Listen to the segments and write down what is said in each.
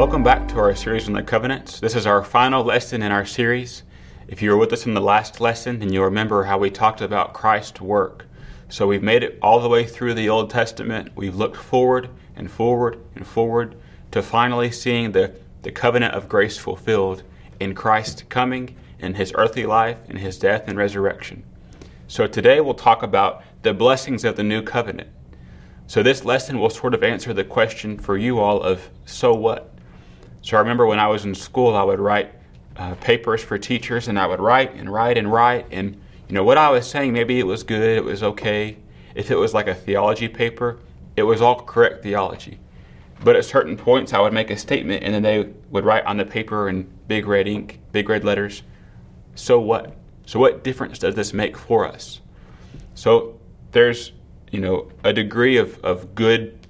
Welcome back to our series on the covenants. This is our final lesson in our series. If you were with us in the last lesson, then you'll remember how we talked about Christ's work. So we've made it all the way through the Old Testament. We've looked forward and forward and forward to finally seeing the, the covenant of grace fulfilled in Christ coming in his earthly life, in his death and resurrection. So today we'll talk about the blessings of the new covenant. So this lesson will sort of answer the question for you all of so what? So I remember when I was in school, I would write uh, papers for teachers, and I would write and write and write, and you know what I was saying. Maybe it was good, it was okay. If it was like a theology paper, it was all correct theology. But at certain points, I would make a statement, and then they would write on the paper in big red ink, big red letters. So what? So what difference does this make for us? So there's you know a degree of, of good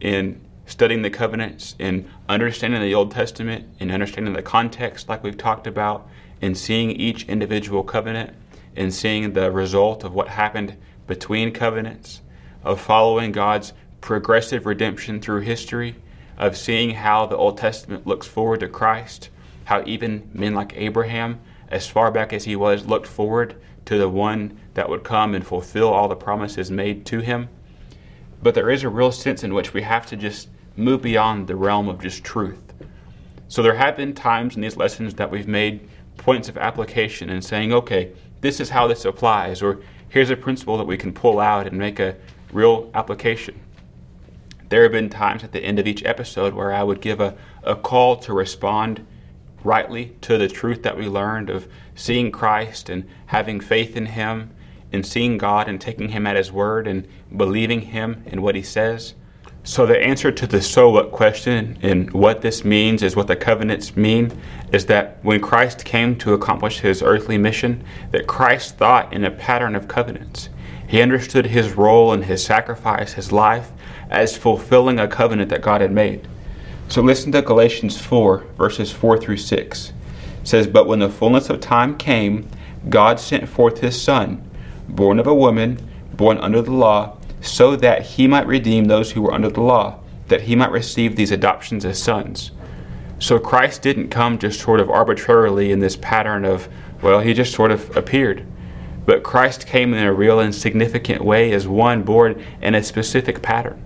in studying the covenants and understanding the Old Testament and understanding the context, like we've talked about, and seeing each individual covenant and seeing the result of what happened between covenants, of following God's progressive redemption through history, of seeing how the Old Testament looks forward to Christ, how even men like Abraham, as far back as he was, looked forward to the one that would come and fulfill all the promises made to him. But there is a real sense in which we have to just move beyond the realm of just truth. So there have been times in these lessons that we've made points of application and saying, okay, this is how this applies, or here's a principle that we can pull out and make a real application. There have been times at the end of each episode where I would give a, a call to respond rightly to the truth that we learned of seeing Christ and having faith in Him and seeing God and taking Him at His word and believing Him in what He says. So, the answer to the so what question and what this means is what the covenants mean is that when Christ came to accomplish his earthly mission, that Christ thought in a pattern of covenants. He understood his role and his sacrifice, his life, as fulfilling a covenant that God had made. So, listen to Galatians 4, verses 4 through 6. It says, But when the fullness of time came, God sent forth his Son, born of a woman, born under the law so that he might redeem those who were under the law, that he might receive these adoptions as sons. So Christ didn't come just sort of arbitrarily in this pattern of, well, he just sort of appeared. But Christ came in a real and significant way as one born in a specific pattern.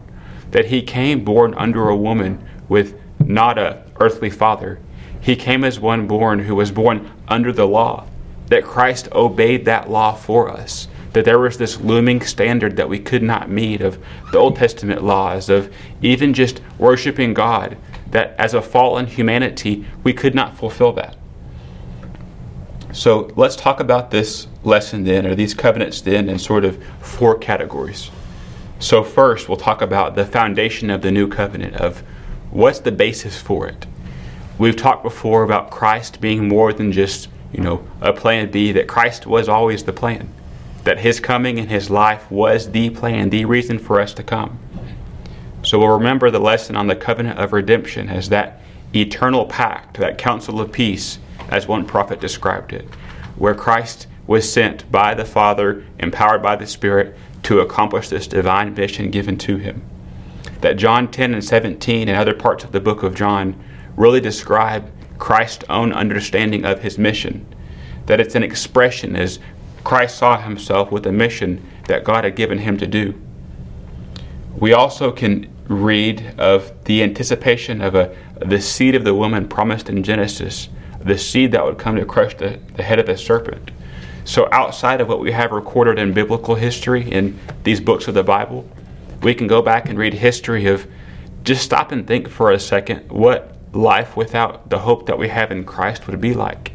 That he came born under a woman with not a earthly father. He came as one born who was born under the law. That Christ obeyed that law for us that there was this looming standard that we could not meet of the Old Testament laws, of even just worshiping God, that as a fallen humanity, we could not fulfill that. So let's talk about this lesson then, or these covenants then, in sort of four categories. So, first, we'll talk about the foundation of the new covenant, of what's the basis for it. We've talked before about Christ being more than just, you know, a plan B, that Christ was always the plan that his coming and his life was the plan, the reason for us to come. So we'll remember the lesson on the covenant of redemption as that eternal pact, that council of peace, as one prophet described it, where Christ was sent by the Father, empowered by the Spirit, to accomplish this divine mission given to him. That John 10 and 17 and other parts of the book of John really describe Christ's own understanding of his mission. That it's an expression, as Christ saw himself with a mission that God had given him to do. We also can read of the anticipation of a, the seed of the woman promised in Genesis, the seed that would come to crush the, the head of the serpent. So, outside of what we have recorded in biblical history in these books of the Bible, we can go back and read history of just stop and think for a second what life without the hope that we have in Christ would be like.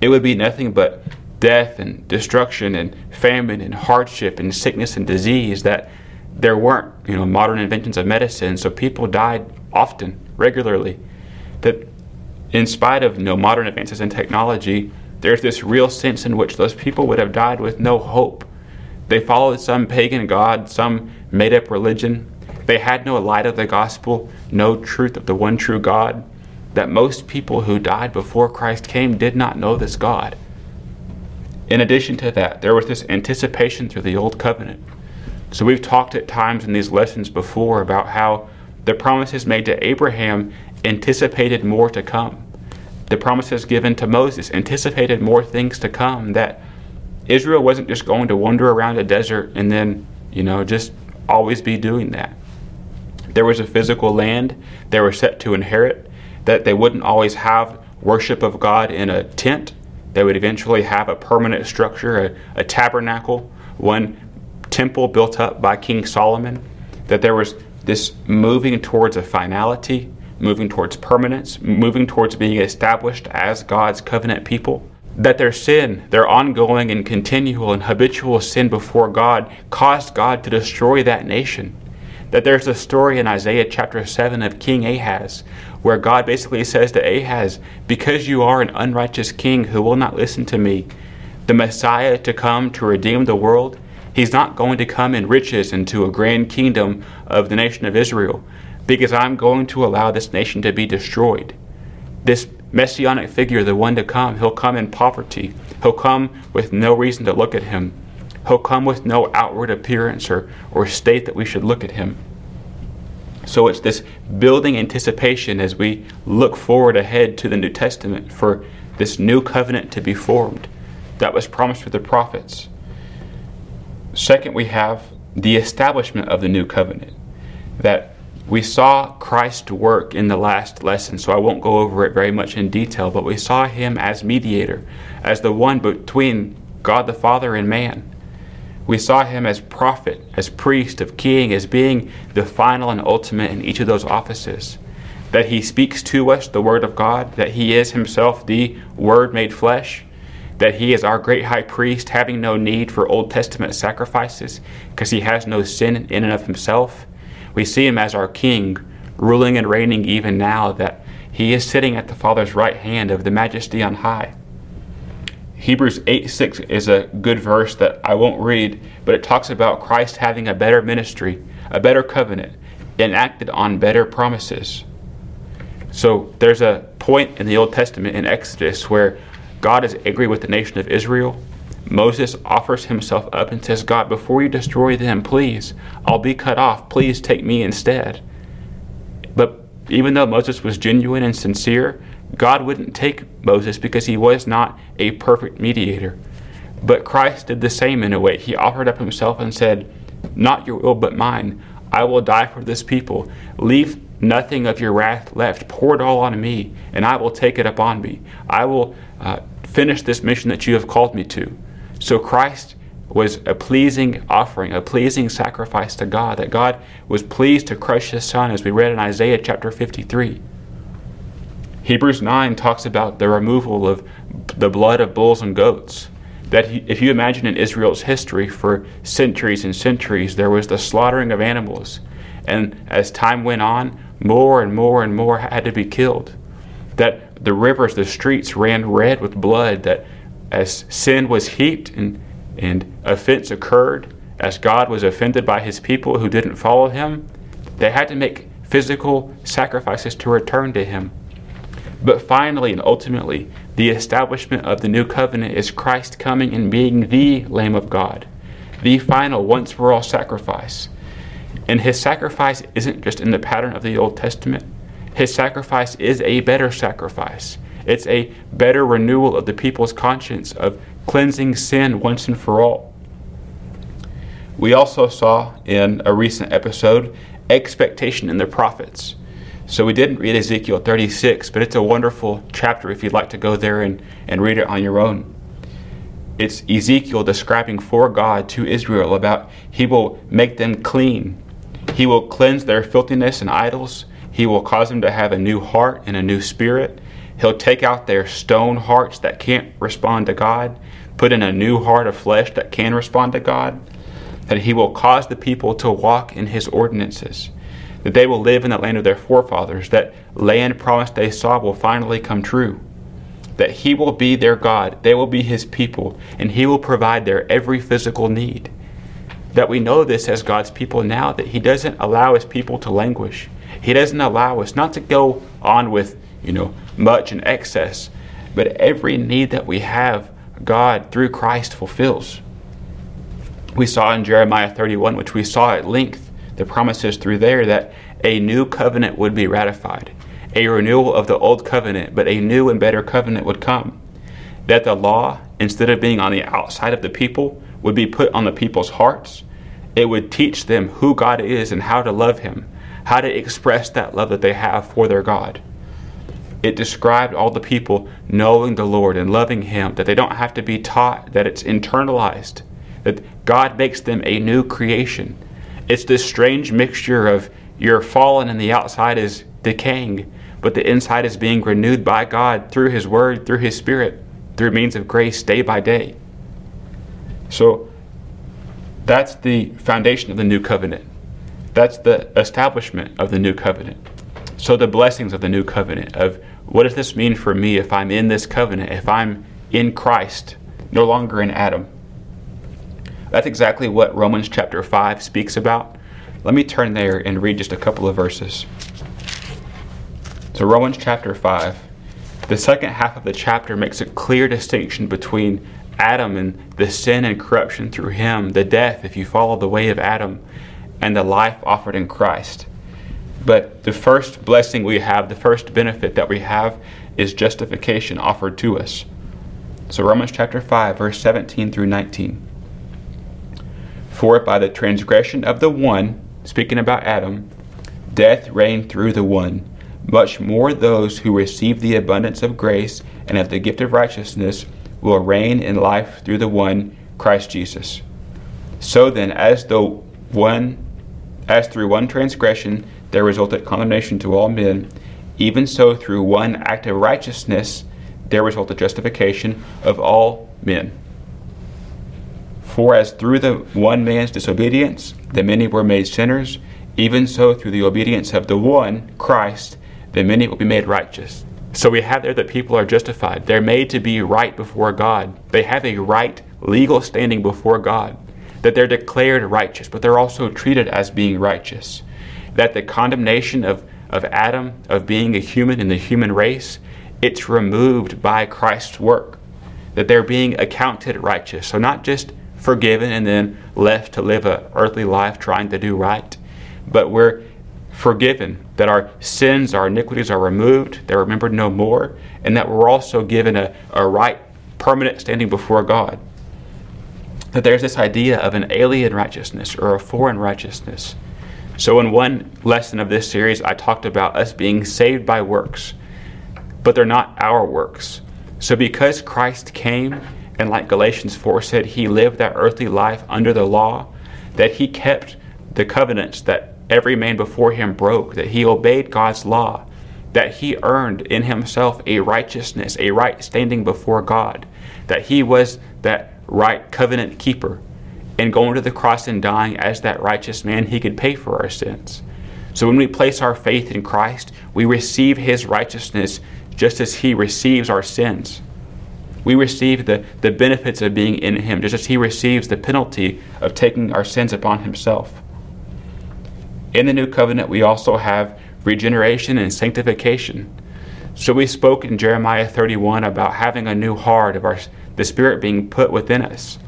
It would be nothing but death and destruction and famine and hardship and sickness and disease that there weren't you know modern inventions of medicine. So people died often regularly. That in spite of you know, modern advances in technology there's this real sense in which those people would have died with no hope. They followed some pagan god some made up religion. They had no light of the gospel no truth of the one true god. That most people who died before christ came did not know this god in addition to that, there was this anticipation through the Old Covenant. So we've talked at times in these lessons before about how the promises made to Abraham anticipated more to come. The promises given to Moses anticipated more things to come, that Israel wasn't just going to wander around a desert and then, you know, just always be doing that. There was a physical land they were set to inherit, that they wouldn't always have worship of God in a tent. They would eventually have a permanent structure, a, a tabernacle, one temple built up by King Solomon. That there was this moving towards a finality, moving towards permanence, moving towards being established as God's covenant people. That their sin, their ongoing and continual and habitual sin before God, caused God to destroy that nation. That there's a story in Isaiah chapter 7 of King Ahaz, where God basically says to Ahaz, Because you are an unrighteous king who will not listen to me, the Messiah to come to redeem the world, he's not going to come in riches into a grand kingdom of the nation of Israel, because I'm going to allow this nation to be destroyed. This messianic figure, the one to come, he'll come in poverty. He'll come with no reason to look at him. He'll come with no outward appearance or, or state that we should look at him. So it's this building anticipation as we look forward ahead to the New Testament for this new covenant to be formed that was promised through the prophets. Second, we have the establishment of the new covenant. That we saw Christ work in the last lesson, so I won't go over it very much in detail, but we saw him as mediator, as the one between God the Father and man. We saw him as prophet, as priest, of king, as being the final and ultimate in each of those offices. That he speaks to us the word of God, that he is himself the word made flesh, that he is our great high priest, having no need for Old Testament sacrifices, because he has no sin in and of himself. We see him as our king, ruling and reigning even now, that he is sitting at the Father's right hand of the majesty on high. Hebrews 8 6 is a good verse that I won't read, but it talks about Christ having a better ministry, a better covenant, enacted on better promises. So there's a point in the Old Testament in Exodus where God is angry with the nation of Israel. Moses offers himself up and says, God, before you destroy them, please, I'll be cut off. Please take me instead. But even though Moses was genuine and sincere, God wouldn't take Moses because he was not a perfect mediator. But Christ did the same in a way. He offered up himself and said, Not your will, but mine. I will die for this people. Leave nothing of your wrath left. Pour it all on me, and I will take it upon me. I will uh, finish this mission that you have called me to. So Christ was a pleasing offering, a pleasing sacrifice to God, that God was pleased to crush his son, as we read in Isaiah chapter 53. Hebrews 9 talks about the removal of the blood of bulls and goats. That if you imagine in Israel's history, for centuries and centuries, there was the slaughtering of animals. And as time went on, more and more and more had to be killed. That the rivers, the streets ran red with blood, that as sin was heaped and, and offense occurred, as God was offended by his people who didn't follow him, they had to make physical sacrifices to return to him. But finally and ultimately, the establishment of the new covenant is Christ coming and being the Lamb of God, the final once for all sacrifice. And his sacrifice isn't just in the pattern of the Old Testament, his sacrifice is a better sacrifice. It's a better renewal of the people's conscience, of cleansing sin once and for all. We also saw in a recent episode expectation in the prophets. So we didn't read Ezekiel 36, but it's a wonderful chapter if you'd like to go there and, and read it on your own. It's Ezekiel describing for God to Israel about He will make them clean. He will cleanse their filthiness and idols. He will cause them to have a new heart and a new spirit. He'll take out their stone hearts that can't respond to God, put in a new heart of flesh that can respond to God. That He will cause the people to walk in His ordinances. That they will live in the land of their forefathers. That land promised they saw will finally come true. That He will be their God, they will be His people, and He will provide their every physical need. That we know this as God's people now, that He doesn't allow His people to languish he doesn't allow us not to go on with, you know, much and excess, but every need that we have, God through Christ fulfills. We saw in Jeremiah 31, which we saw at length, the promises through there that a new covenant would be ratified. a renewal of the old covenant, but a new and better covenant would come. That the law, instead of being on the outside of the people, would be put on the people's hearts. It would teach them who God is and how to love Him, how to express that love that they have for their God. It described all the people knowing the Lord and loving Him, that they don't have to be taught, that it's internalized, that God makes them a new creation. It's this strange mixture of you're fallen and the outside is decaying, but the inside is being renewed by God through His Word, through His Spirit, through means of grace day by day. So that's the foundation of the new covenant. That's the establishment of the new covenant. So the blessings of the new covenant of what does this mean for me if I'm in this covenant, if I'm in Christ, no longer in Adam? That's exactly what Romans chapter 5 speaks about. Let me turn there and read just a couple of verses. So, Romans chapter 5, the second half of the chapter makes a clear distinction between Adam and the sin and corruption through him, the death if you follow the way of Adam, and the life offered in Christ. But the first blessing we have, the first benefit that we have, is justification offered to us. So, Romans chapter 5, verse 17 through 19. For by the transgression of the one, speaking about Adam, death reigned through the one, much more those who receive the abundance of grace and of the gift of righteousness will reign in life through the one, Christ Jesus. So then, as though one, as through one transgression there resulted condemnation to all men, even so through one act of righteousness there resulted justification of all men. For as through the one man's disobedience the many were made sinners, even so through the obedience of the one, Christ, the many will be made righteous. So we have there that people are justified. They're made to be right before God. They have a right legal standing before God. That they're declared righteous, but they're also treated as being righteous. That the condemnation of, of Adam, of being a human in the human race, it's removed by Christ's work. That they're being accounted righteous. So not just forgiven and then left to live a earthly life trying to do right. But we're forgiven, that our sins, our iniquities are removed, they're remembered no more, and that we're also given a, a right permanent standing before God. That there's this idea of an alien righteousness or a foreign righteousness. So, in one lesson of this series, I talked about us being saved by works, but they're not our works. So, because Christ came and like Galatians 4 said, he lived that earthly life under the law, that he kept the covenants that every man before him broke, that he obeyed God's law, that he earned in himself a righteousness, a right standing before God, that he was that right covenant keeper. And going to the cross and dying as that righteous man, he could pay for our sins. So when we place our faith in Christ, we receive his righteousness just as he receives our sins. We receive the, the benefits of being in Him, just as He receives the penalty of taking our sins upon Himself. In the new covenant, we also have regeneration and sanctification. So we spoke in Jeremiah 31 about having a new heart, of our, the Spirit being put within us.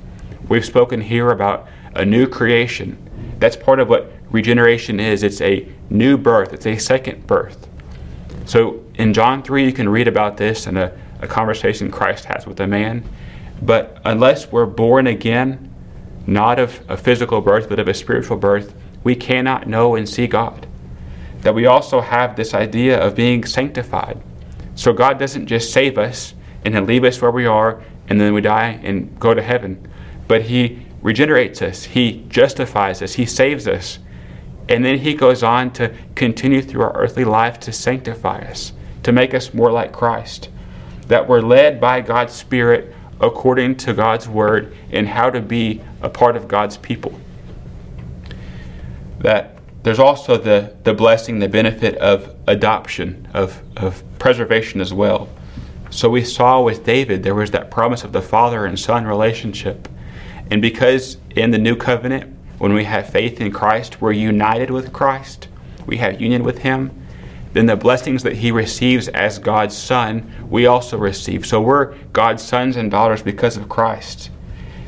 We've spoken here about a new creation. That's part of what regeneration is. It's a new birth, it's a second birth. So in John 3, you can read about this in a a conversation Christ has with a man. But unless we're born again, not of a physical birth, but of a spiritual birth, we cannot know and see God. That we also have this idea of being sanctified. So God doesn't just save us and then leave us where we are and then we die and go to heaven, but He regenerates us, He justifies us, He saves us. And then He goes on to continue through our earthly life to sanctify us, to make us more like Christ that we're led by God's Spirit according to God's Word and how to be a part of God's people. That there's also the, the blessing, the benefit of adoption, of, of preservation as well. So we saw with David, there was that promise of the father and son relationship. And because in the new covenant, when we have faith in Christ, we're united with Christ, we have union with Him, then the blessings that he receives as God's son, we also receive. So we're God's sons and daughters because of Christ.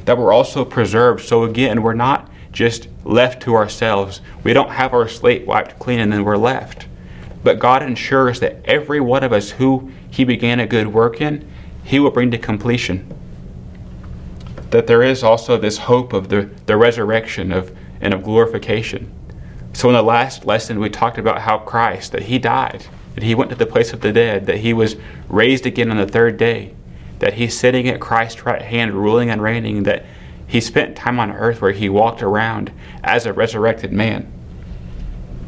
That we're also preserved. So again, we're not just left to ourselves. We don't have our slate wiped clean and then we're left. but God ensures that every one of us who He began a good work in, He will bring to completion. That there is also this hope of the, the resurrection of, and of glorification. So, in the last lesson, we talked about how Christ, that He died, that He went to the place of the dead, that He was raised again on the third day, that He's sitting at Christ's right hand, ruling and reigning, that He spent time on earth where He walked around as a resurrected man.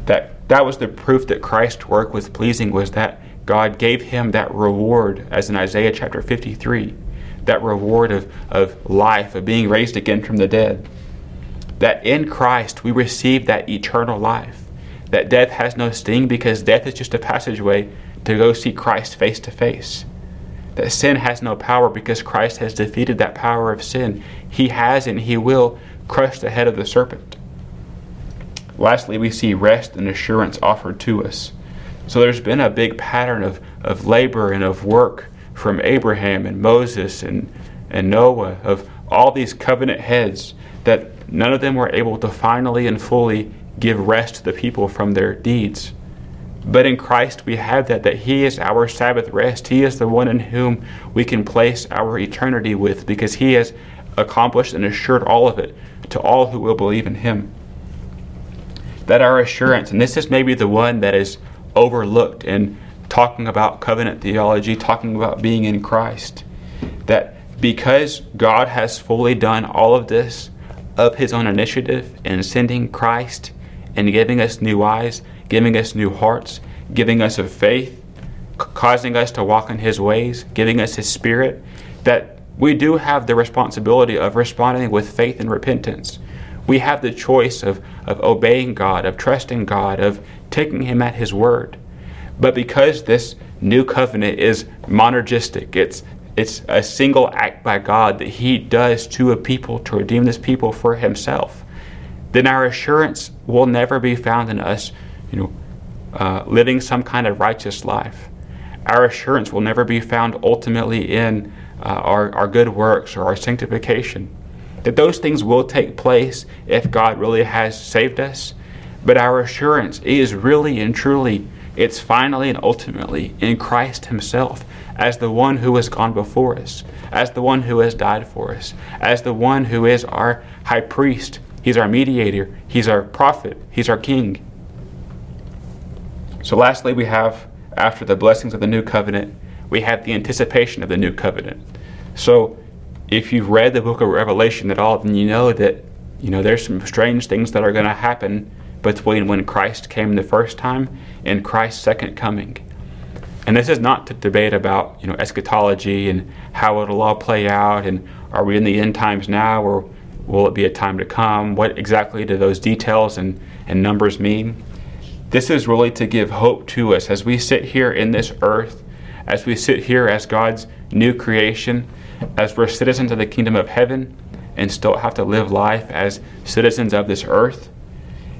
That, that was the proof that Christ's work was pleasing, was that God gave Him that reward, as in Isaiah chapter 53, that reward of, of life, of being raised again from the dead that in Christ we receive that eternal life. That death has no sting because death is just a passageway to go see Christ face to face. That sin has no power because Christ has defeated that power of sin. He has and he will crush the head of the serpent. Lastly, we see rest and assurance offered to us. So there's been a big pattern of, of labor and of work from Abraham and Moses and, and Noah, of all these covenant heads that none of them were able to finally and fully give rest to the people from their deeds. But in Christ we have that, that He is our Sabbath rest. He is the one in whom we can place our eternity with because He has accomplished and assured all of it to all who will believe in Him. That our assurance, and this is maybe the one that is overlooked in talking about covenant theology, talking about being in Christ, that because God has fully done all of this, of his own initiative in sending Christ and giving us new eyes, giving us new hearts, giving us a faith, causing us to walk in his ways, giving us his spirit, that we do have the responsibility of responding with faith and repentance. We have the choice of, of obeying God, of trusting God, of taking him at his word. But because this new covenant is monergistic, it's it's a single act by God that He does to a people to redeem this people for Himself, then our assurance will never be found in us, you know, uh, living some kind of righteous life. Our assurance will never be found ultimately in uh, our, our good works or our sanctification. That those things will take place if God really has saved us, but our assurance is really and truly, it's finally and ultimately in Christ Himself as the one who has gone before us, as the one who has died for us, as the one who is our high priest. He's our mediator, he's our prophet, he's our king. So, lastly, we have, after the blessings of the new covenant, we have the anticipation of the new covenant. So, if you've read the book of Revelation at all, then you know that you know there's some strange things that are going to happen between when Christ came the first time and Christ's second coming. And this is not to debate about you know eschatology and how it'll all play out, and are we in the end times now, or will it be a time to come? What exactly do those details and, and numbers mean? This is really to give hope to us as we sit here in this earth, as we sit here as God's new creation, as we're citizens of the kingdom of heaven, and still have to live life as citizens of this earth,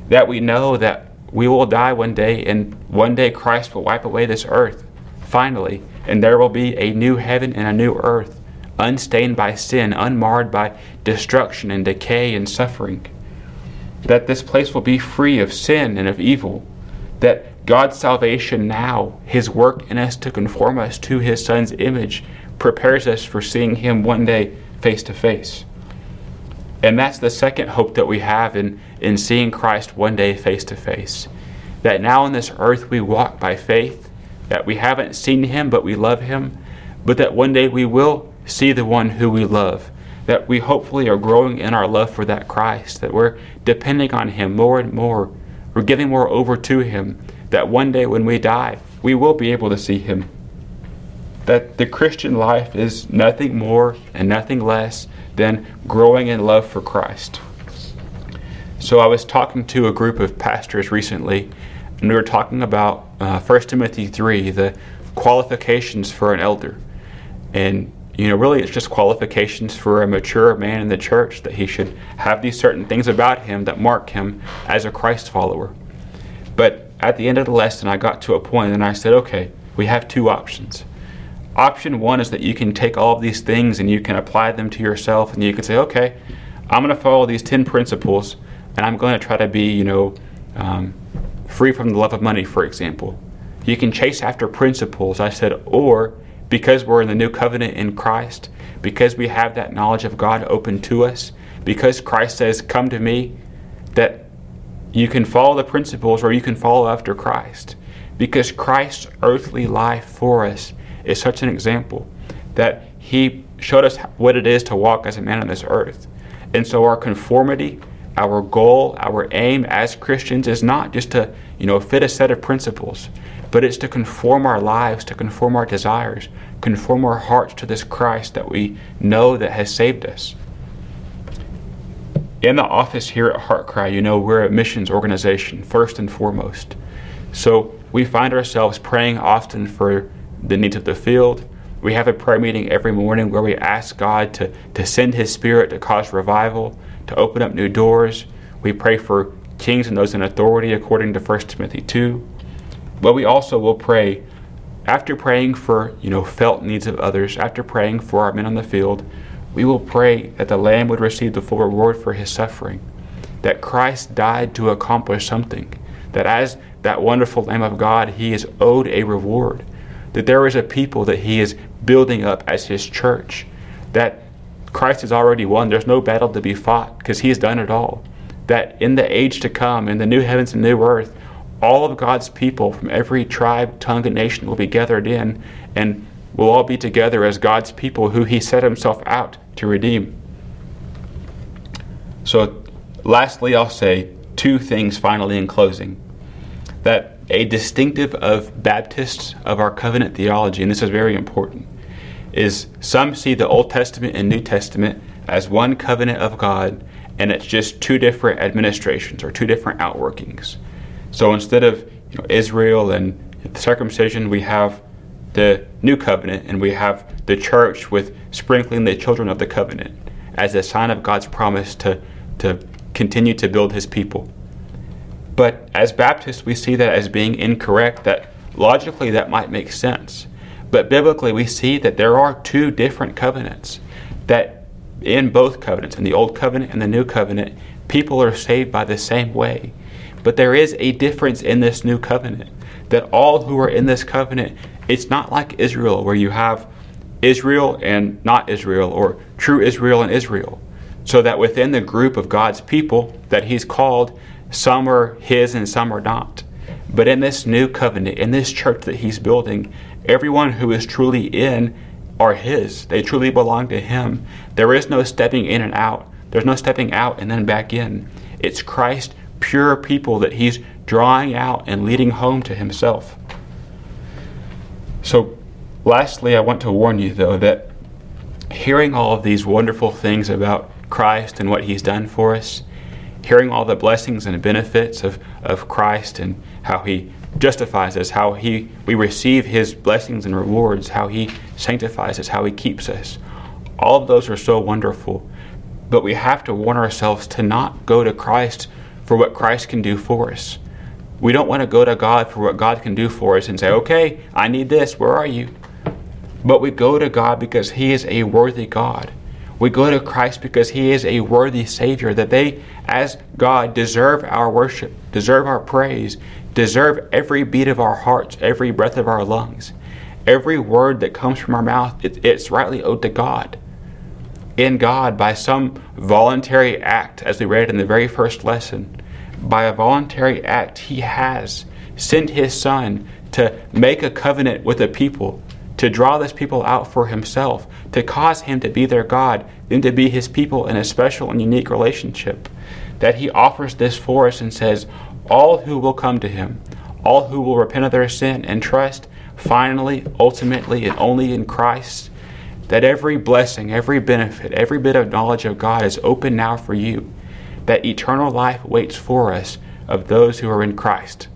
that we know that we will die one day, and one day Christ will wipe away this earth finally, and there will be a new heaven and a new earth, unstained by sin, unmarred by destruction and decay and suffering. That this place will be free of sin and of evil. That God's salvation now, His work in us to conform us to His Son's image, prepares us for seeing Him one day face to face. And that's the second hope that we have in, in seeing Christ one day face to face. That now on this earth we walk by faith that we haven't seen him, but we love him, but that one day we will see the one who we love. That we hopefully are growing in our love for that Christ, that we're depending on him more and more. We're giving more over to him, that one day when we die, we will be able to see him. That the Christian life is nothing more and nothing less than growing in love for Christ. So I was talking to a group of pastors recently, and we were talking about uh, 1 Timothy 3, the qualifications for an elder. And, you know, really it's just qualifications for a mature man in the church that he should have these certain things about him that mark him as a Christ follower. But at the end of the lesson, I got to a point and I said, okay, we have two options. Option one is that you can take all of these things and you can apply them to yourself and you can say, okay, I'm going to follow these 10 principles and I'm going to try to be, you know, um, free from the love of money, for example. You can chase after principles. I said, or because we're in the new covenant in Christ, because we have that knowledge of God open to us, because Christ says, Come to me, that you can follow the principles or you can follow after Christ. Because Christ's earthly life for us is such an example that he showed us what it is to walk as a man on this earth. And so our conformity, our goal, our aim as Christians is not just to, you know, fit a set of principles, but it's to conform our lives, to conform our desires, conform our hearts to this Christ that we know that has saved us. In the office here at HeartCry, you know, we're a missions organization, first and foremost. So we find ourselves praying often for the needs of the field. We have a prayer meeting every morning where we ask God to, to send His Spirit to cause revival, to open up new doors. We pray for kings and those in authority according to 1 Timothy 2. But we also will pray after praying for, you know, felt needs of others, after praying for our men on the field, we will pray that the Lamb would receive the full reward for his suffering, that Christ died to accomplish something, that as that wonderful Lamb of God, he is owed a reward, that there is a people that he is building up as his church, that Christ has already won. There's no battle to be fought because he has done it all. That in the age to come, in the new heavens and new earth, all of God's people from every tribe, tongue, and nation will be gathered in, and we'll all be together as God's people who He set Himself out to redeem. So, lastly, I'll say two things finally in closing. That a distinctive of Baptists of our covenant theology, and this is very important, is some see the Old Testament and New Testament as one covenant of God, and it's just two different administrations or two different outworkings. So instead of you know, Israel and circumcision, we have the new covenant, and we have the church with sprinkling the children of the covenant as a sign of God's promise to, to continue to build his people. But as Baptists, we see that as being incorrect, that logically that might make sense. But biblically, we see that there are two different covenants. That in both covenants, in the Old Covenant and the New Covenant, people are saved by the same way. But there is a difference in this new covenant that all who are in this covenant, it's not like Israel where you have Israel and not Israel, or true Israel and Israel. So that within the group of God's people that He's called, some are His and some are not. But in this new covenant, in this church that He's building, everyone who is truly in are His. They truly belong to Him. There is no stepping in and out, there's no stepping out and then back in. It's Christ pure people that he's drawing out and leading home to himself. So, lastly, I want to warn you, though, that hearing all of these wonderful things about Christ and what he's done for us, hearing all the blessings and benefits of, of Christ and how he justifies us, how he we receive his blessings and rewards, how he sanctifies us, how he keeps us. All of those are so wonderful. But we have to warn ourselves to not go to Christ for what Christ can do for us. We don't want to go to God for what God can do for us and say, okay, I need this, where are you? But we go to God because He is a worthy God. We go to Christ because He is a worthy Savior, that they, as God, deserve our worship, deserve our praise, deserve every beat of our hearts, every breath of our lungs. Every word that comes from our mouth, it, it's rightly owed to God. In God, by some voluntary act, as we read in the very first lesson, by a voluntary act, he has sent his son to make a covenant with a people, to draw this people out for himself, to cause him to be their God, then to be his people in a special and unique relationship. That he offers this for us and says, All who will come to him, all who will repent of their sin and trust, finally, ultimately, and only in Christ, that every blessing, every benefit, every bit of knowledge of God is open now for you that eternal life waits for us of those who are in Christ.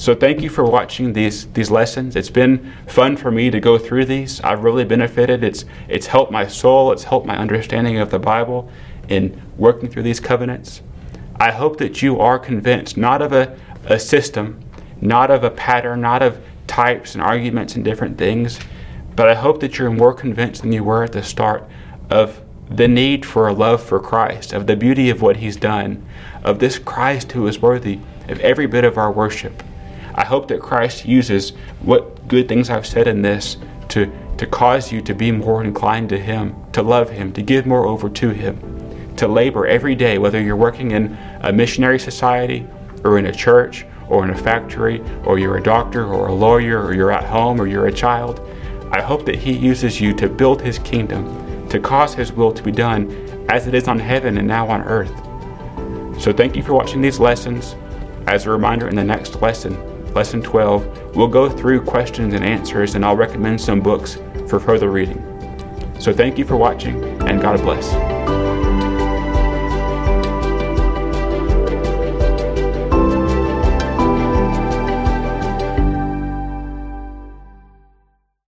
So thank you for watching these these lessons. It's been fun for me to go through these. I've really benefited. It's it's helped my soul. It's helped my understanding of the Bible in working through these covenants. I hope that you are convinced not of a, a system, not of a pattern, not of types and arguments and different things, but I hope that you're more convinced than you were at the start of the need for a love for Christ, of the beauty of what He's done, of this Christ who is worthy of every bit of our worship. I hope that Christ uses what good things I've said in this to, to cause you to be more inclined to Him, to love Him, to give more over to Him, to labor every day, whether you're working in a missionary society or in a church or in a factory or you're a doctor or a lawyer or you're at home or you're a child. I hope that He uses you to build His kingdom, to cause His will to be done as it is on heaven and now on earth. So thank you for watching these lessons. As a reminder, in the next lesson, Lesson 12, we'll go through questions and answers, and I'll recommend some books for further reading. So thank you for watching, and God bless.